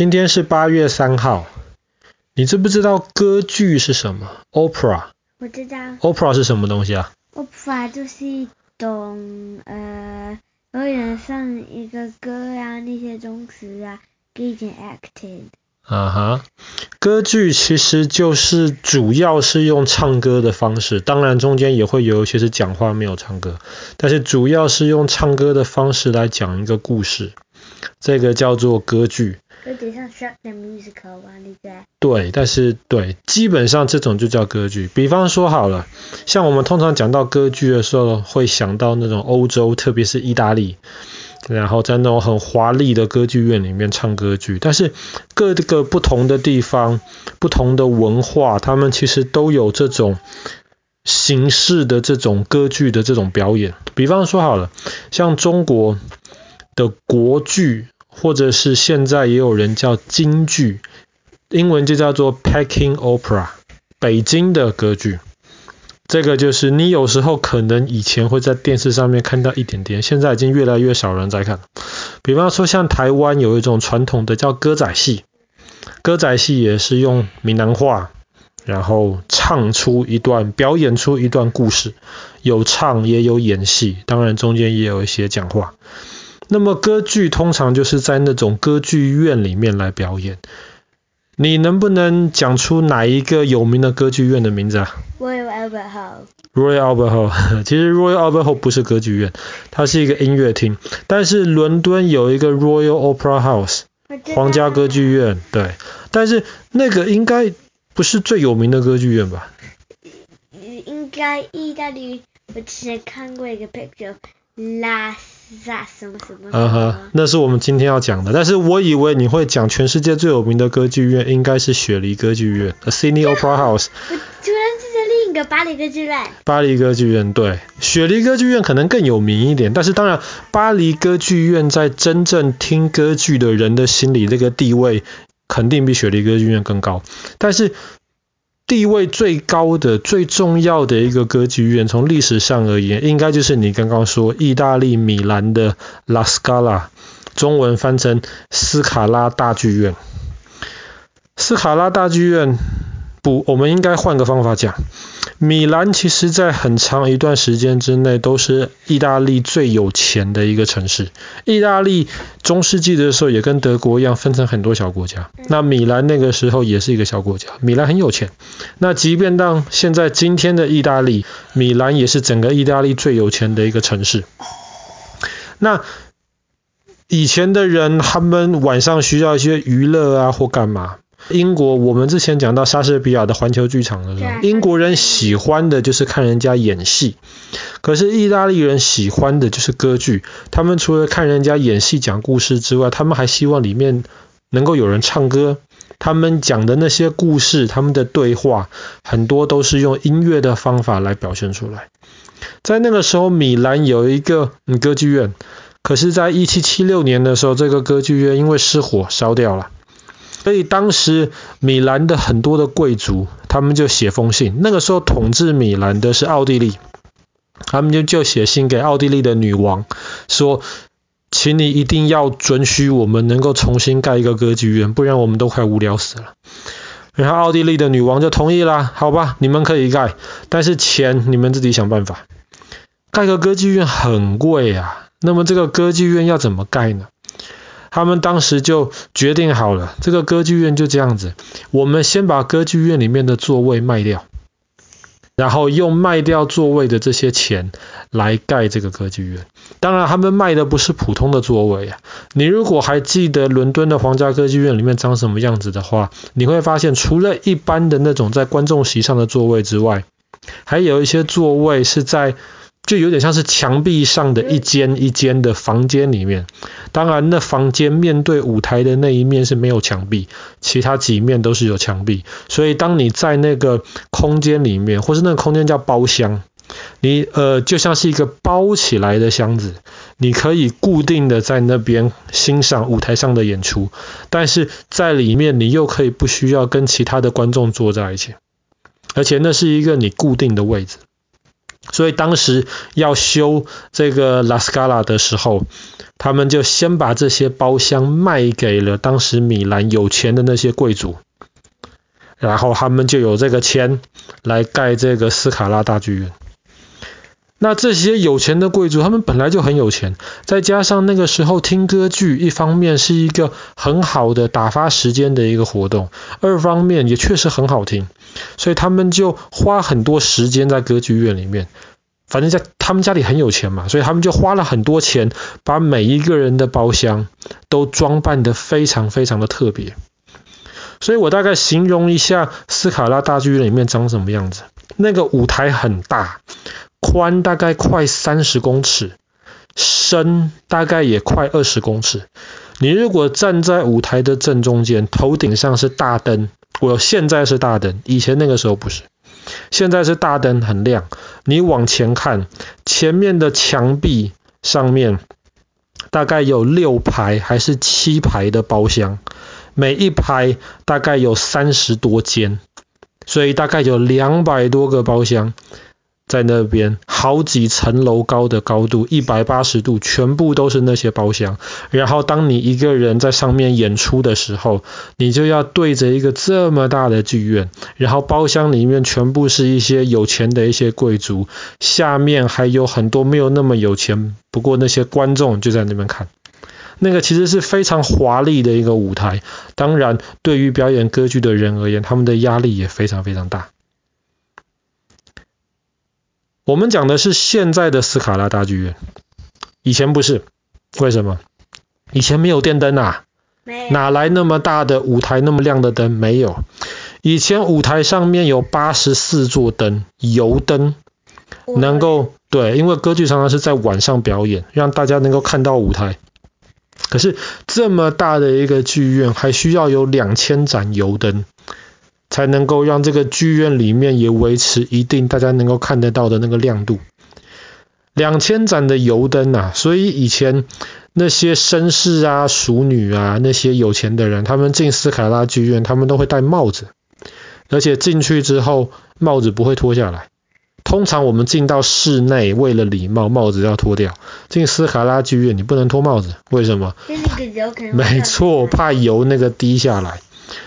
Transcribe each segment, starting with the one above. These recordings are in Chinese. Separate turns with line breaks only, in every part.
今天是八月三号，你知不知道歌剧是什么？Opera。
我知道。
Opera 是什么东西啊
？Opera 就是一种呃，有点像一个歌啊，那些动词啊，给点 acting。
啊哈，歌剧其实就是主要是用唱歌的方式，当然中间也会有一些是讲话没有唱歌，但是主要是用唱歌的方式来讲一个故事，这个叫做歌剧。
有点像 Shrek the Musical 吧，对不对？
对，但是对，基本上这种就叫歌剧。比方说好了，像我们通常讲到歌剧的时候，会想到那种欧洲，特别是意大利。然后在那种很华丽的歌剧院里面唱歌剧，但是各个不同的地方、不同的文化，他们其实都有这种形式的这种歌剧的这种表演。比方说好了，像中国的国剧，或者是现在也有人叫京剧，英文就叫做 Peking Opera，北京的歌剧。这个就是你有时候可能以前会在电视上面看到一点点，现在已经越来越少人在看。比方说像台湾有一种传统的叫歌仔戏，歌仔戏也是用闽南话，然后唱出一段，表演出一段故事，有唱也有演戏，当然中间也有一些讲话。那么歌剧通常就是在那种歌剧院里面来表演。你能不能讲出哪一个有名的歌剧院的名字啊
？Royal Albert Hall。
Royal Albert Hall，其实 Royal Albert Hall 不是歌剧院，它是一个音乐厅。但是伦敦有一个 Royal Opera House，皇家歌剧院，对。但是那个应该不是最有名的歌剧院吧？
应该意大利，我之前看过一个 picture。拉萨什么什么？
嗯哼，那是我们今天要讲的。但是我以为你会讲全世界最有名的歌剧院，应该是雪梨歌剧院 （Sydney Opera House）。
我 突然记得另一个巴黎歌剧院。
巴黎歌剧院，对，雪梨歌剧院可能更有名一点。但是当然，巴黎歌剧院在真正听歌剧的人的心里，这个地位肯定比雪梨歌剧院更高。但是。地位最高的、最重要的一个歌剧院，从历史上而言，应该就是你刚刚说意大利米兰的拉斯卡拉，中文翻成斯卡拉大剧院。斯卡拉大剧院，不，我们应该换个方法讲。米兰其实在很长一段时间之内都是意大利最有钱的一个城市。意大利中世纪的时候也跟德国一样分成很多小国家，那米兰那个时候也是一个小国家，米兰很有钱。那即便到现在今天的意大利，米兰也是整个意大利最有钱的一个城市。那以前的人他们晚上需要一些娱乐啊或干嘛？英国，我们之前讲到莎士比亚的环球剧场的时候，英国人喜欢的就是看人家演戏，可是意大利人喜欢的就是歌剧。他们除了看人家演戏讲故事之外，他们还希望里面能够有人唱歌。他们讲的那些故事，他们的对话，很多都是用音乐的方法来表现出来。在那个时候，米兰有一个歌剧院，可是在一七七六年的时候，这个歌剧院因为失火烧掉了。所以当时米兰的很多的贵族，他们就写封信。那个时候统治米兰的是奥地利，他们就就写信给奥地利的女王，说，请你一定要准许我们能够重新盖一个歌剧院，不然我们都快无聊死了。然后奥地利的女王就同意啦，好吧，你们可以盖，但是钱你们自己想办法。盖个歌剧院很贵啊，那么这个歌剧院要怎么盖呢？他们当时就决定好了，这个歌剧院就这样子，我们先把歌剧院里面的座位卖掉，然后用卖掉座位的这些钱来盖这个歌剧院。当然，他们卖的不是普通的座位啊。你如果还记得伦敦的皇家歌剧院里面长什么样子的话，你会发现，除了一般的那种在观众席上的座位之外，还有一些座位是在。就有点像是墙壁上的一间一间的房间里面，当然那房间面对舞台的那一面是没有墙壁，其他几面都是有墙壁。所以当你在那个空间里面，或是那个空间叫包厢，你呃就像是一个包起来的箱子，你可以固定的在那边欣赏舞台上的演出，但是在里面你又可以不需要跟其他的观众坐在一起，而且那是一个你固定的位置。所以当时要修这个拉斯卡拉的时候，他们就先把这些包厢卖给了当时米兰有钱的那些贵族，然后他们就有这个钱来盖这个斯卡拉大剧院。那这些有钱的贵族，他们本来就很有钱，再加上那个时候听歌剧，一方面是一个很好的打发时间的一个活动，二方面也确实很好听，所以他们就花很多时间在歌剧院里面。反正在他们家里很有钱嘛，所以他们就花了很多钱，把每一个人的包厢都装扮得非常非常的特别。所以我大概形容一下斯卡拉大剧院里面长什么样子，那个舞台很大。宽大概快三十公尺，深大概也快二十公尺。你如果站在舞台的正中间，头顶上是大灯，我现在是大灯，以前那个时候不是。现在是大灯很亮，你往前看，前面的墙壁上面大概有六排还是七排的包厢，每一排大概有三十多间，所以大概有两百多个包厢。在那边好几层楼高的高度，一百八十度，全部都是那些包厢。然后当你一个人在上面演出的时候，你就要对着一个这么大的剧院，然后包厢里面全部是一些有钱的一些贵族，下面还有很多没有那么有钱，不过那些观众就在那边看。那个其实是非常华丽的一个舞台，当然对于表演歌剧的人而言，他们的压力也非常非常大。我们讲的是现在的斯卡拉大剧院，以前不是，为什么？以前没有电灯啊，哪来那么大的舞台，那么亮的灯？没有，以前舞台上面有八十四座灯，油灯，能够，对，因为歌剧常常是在晚上表演，让大家能够看到舞台。可是这么大的一个剧院，还需要有两千盏油灯。才能够让这个剧院里面也维持一定大家能够看得到的那个亮度。两千盏的油灯啊，所以以前那些绅士啊、淑女啊、那些有钱的人，他们进斯卡拉剧院，他们都会戴帽子，而且进去之后帽子不会脱下来。通常我们进到室内，为了礼貌，帽子要脱掉。进斯卡拉剧院，你不能脱帽子，为什么？没错，怕油那个滴下来。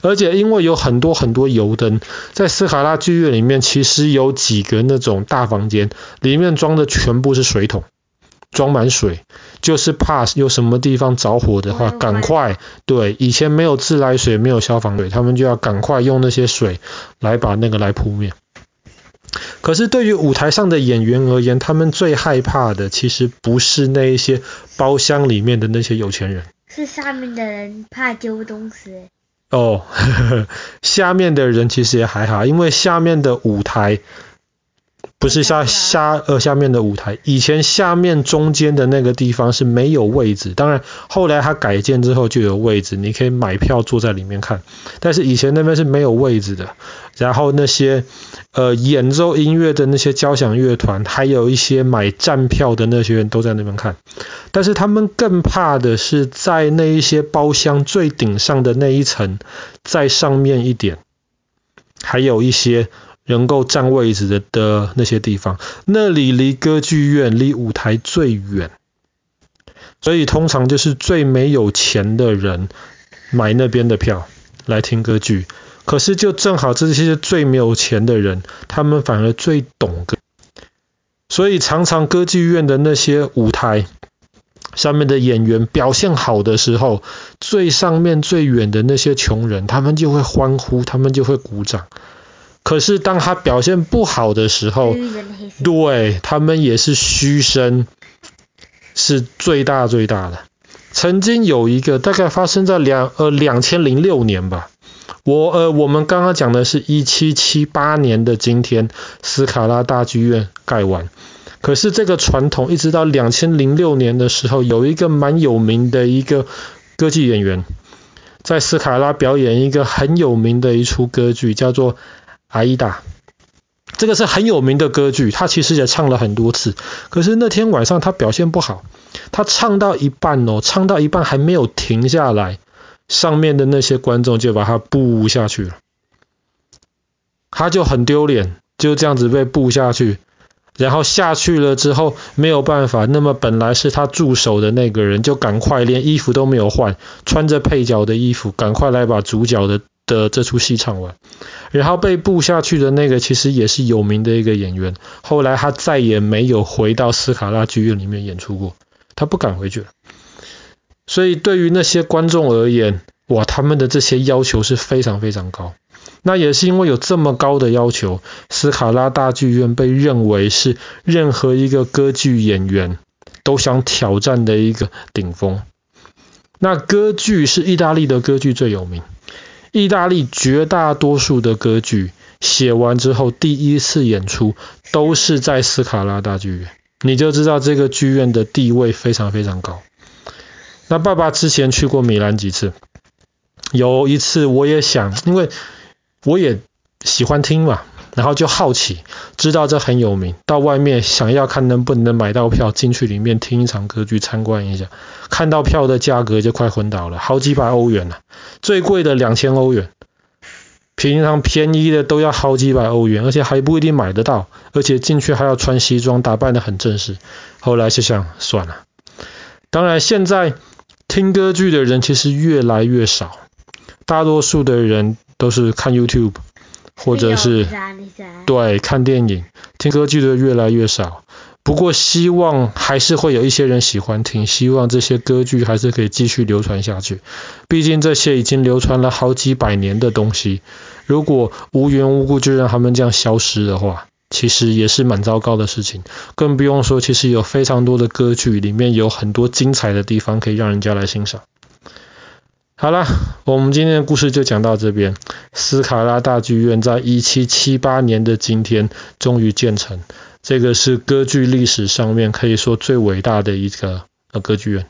而且因为有很多很多油灯，在斯卡拉剧院里面，其实有几个那种大房间，里面装的全部是水桶，装满水，就是怕有什么地方着火的话，赶快，对，以前没有自来水，没有消防队，他们就要赶快用那些水来把那个来扑灭。可是对于舞台上的演员而言，他们最害怕的其实不是那一些包厢里面的那些有钱人，
是下面的人怕丢东西。
哦，呵呵，下面的人其实也还好，因为下面的舞台不是下下呃下面的舞台，以前下面中间的那个地方是没有位置，当然后来它改建之后就有位置，你可以买票坐在里面看，但是以前那边是没有位置的。然后那些呃演奏音乐的那些交响乐团，还有一些买站票的那些人都在那边看。但是他们更怕的是在那一些包厢最顶上的那一层，在上面一点，还有一些能够占位置的的那些地方，那里离歌剧院离舞台最远，所以通常就是最没有钱的人买那边的票来听歌剧。可是就正好这些最没有钱的人，他们反而最懂歌，所以常常歌剧院的那些舞台上面的演员表现好的时候，最上面最远的那些穷人，他们就会欢呼，他们就会鼓掌。可是当他表现不好的时候，对，他们也是嘘声是最大最大的。曾经有一个大概发生在两呃两千零六年吧。我呃，我们刚刚讲的是一七七八年的今天，斯卡拉大剧院盖完。可是这个传统一直到两千零六年的时候，有一个蛮有名的一个歌剧演员，在斯卡拉表演一个很有名的一出歌剧，叫做《阿依达》。这个是很有名的歌剧，他其实也唱了很多次。可是那天晚上他表现不好，他唱到一半哦，唱到一半还没有停下来。上面的那些观众就把他布下去了，他就很丢脸，就这样子被布下去。然后下去了之后没有办法，那么本来是他助手的那个人就赶快连衣服都没有换，穿着配角的衣服，赶快来把主角的的这出戏唱完。然后被布下去的那个其实也是有名的一个演员，后来他再也没有回到斯卡拉剧院里面演出过，他不敢回去了。所以对于那些观众而言，哇，他们的这些要求是非常非常高。那也是因为有这么高的要求，斯卡拉大剧院被认为是任何一个歌剧演员都想挑战的一个顶峰。那歌剧是意大利的歌剧最有名，意大利绝大多数的歌剧写完之后第一次演出都是在斯卡拉大剧院，你就知道这个剧院的地位非常非常高。那爸爸之前去过米兰几次，有一次我也想，因为。我也喜欢听嘛，然后就好奇，知道这很有名，到外面想要看能不能买到票进去里面听一场歌剧参观一下，看到票的价格就快昏倒了，好几百欧元了，最贵的两千欧元，平常便宜的都要好几百欧元，而且还不一定买得到，而且进去还要穿西装，打扮得很正式。后来就想算了，当然现在听歌剧的人其实越来越少，大多数的人。都是看 YouTube，或者是对看电影，听歌剧的越来越少。不过希望还是会有一些人喜欢听，希望这些歌剧还是可以继续流传下去。毕竟这些已经流传了好几百年的东西，如果无缘无故就让他们这样消失的话，其实也是蛮糟糕的事情。更不用说，其实有非常多的歌剧里面有很多精彩的地方可以让人家来欣赏。好了，我们今天的故事就讲到这边。斯卡拉大剧院在一七七八年的今天终于建成，这个是歌剧历史上面可以说最伟大的一个呃歌剧院。